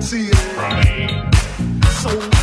see it. Right. So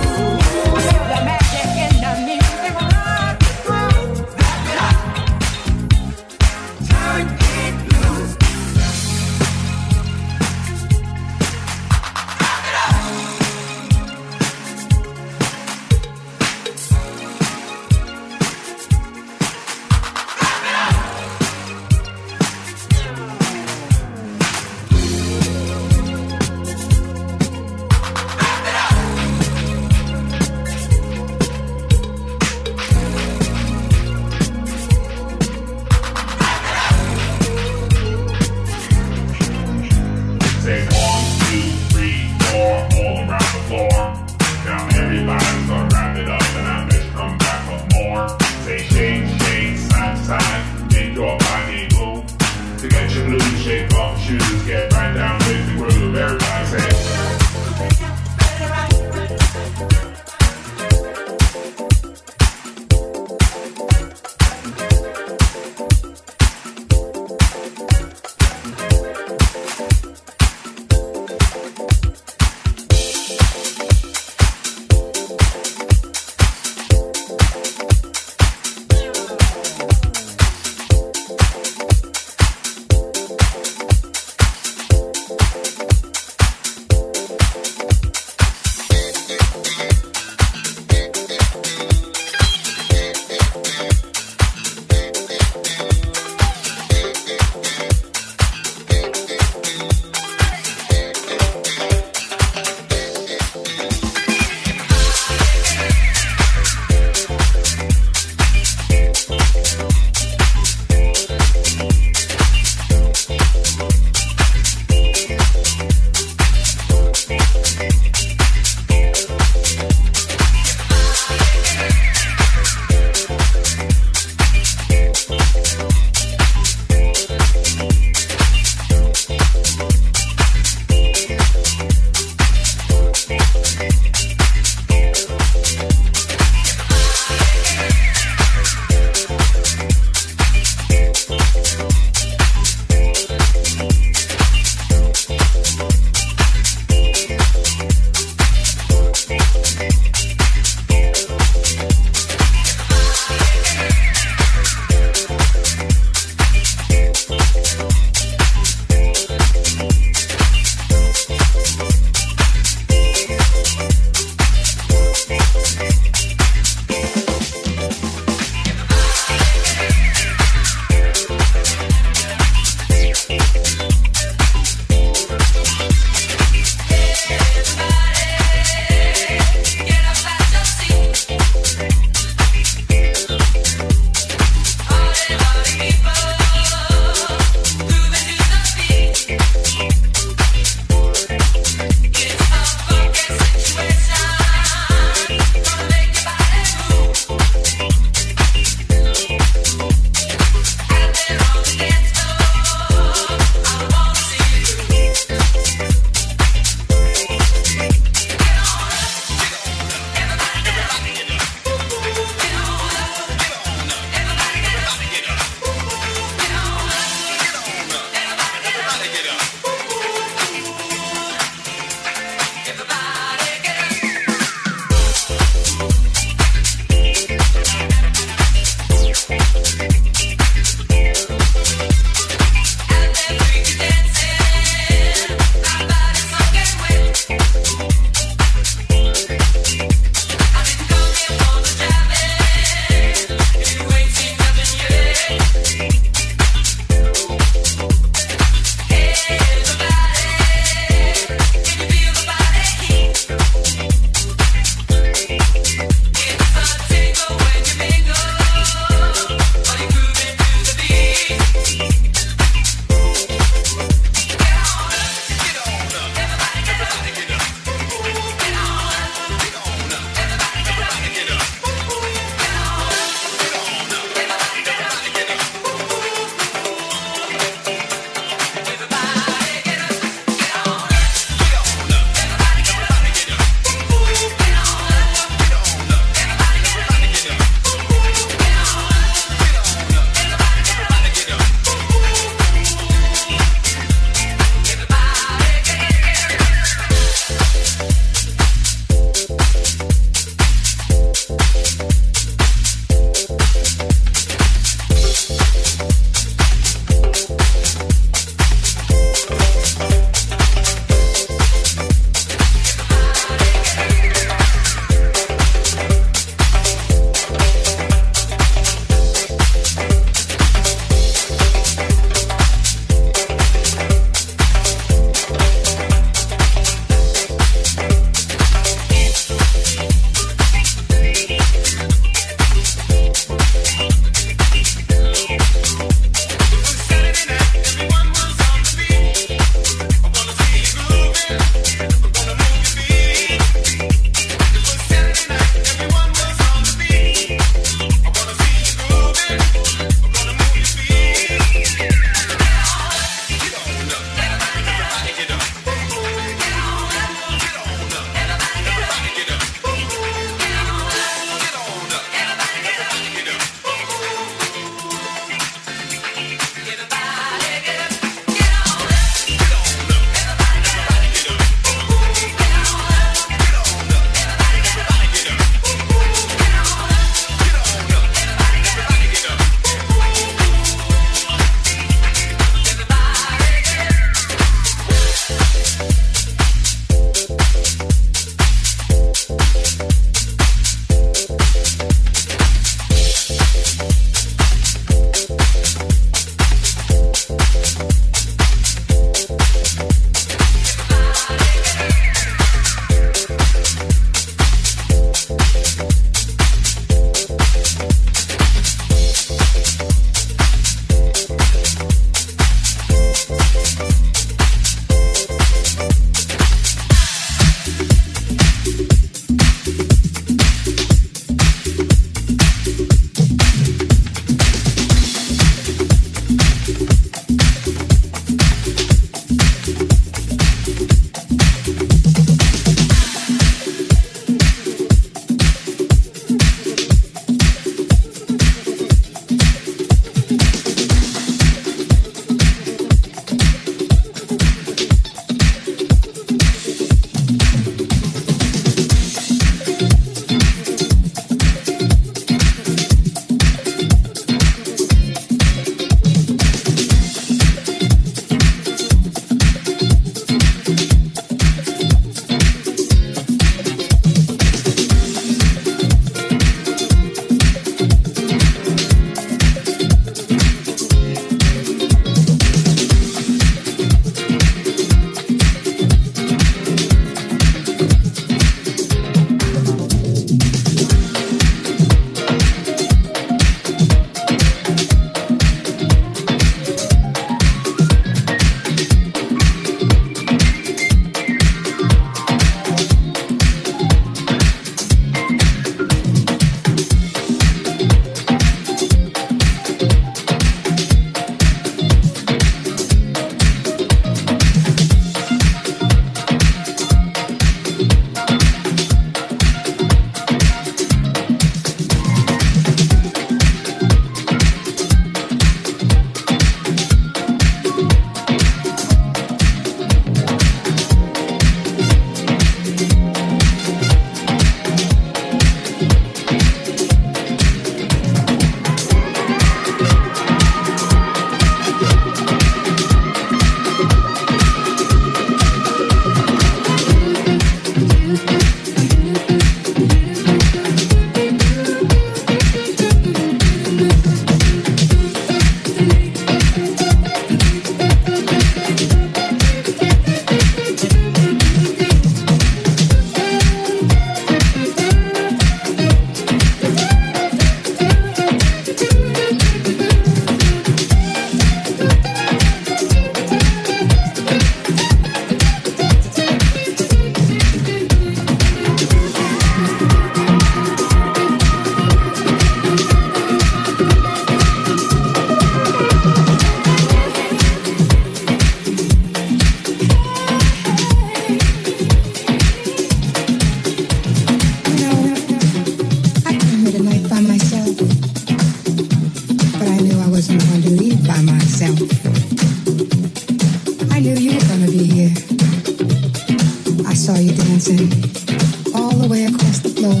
all the way across the floor,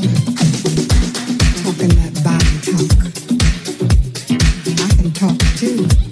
talking that body talk. I can talk too.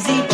Out.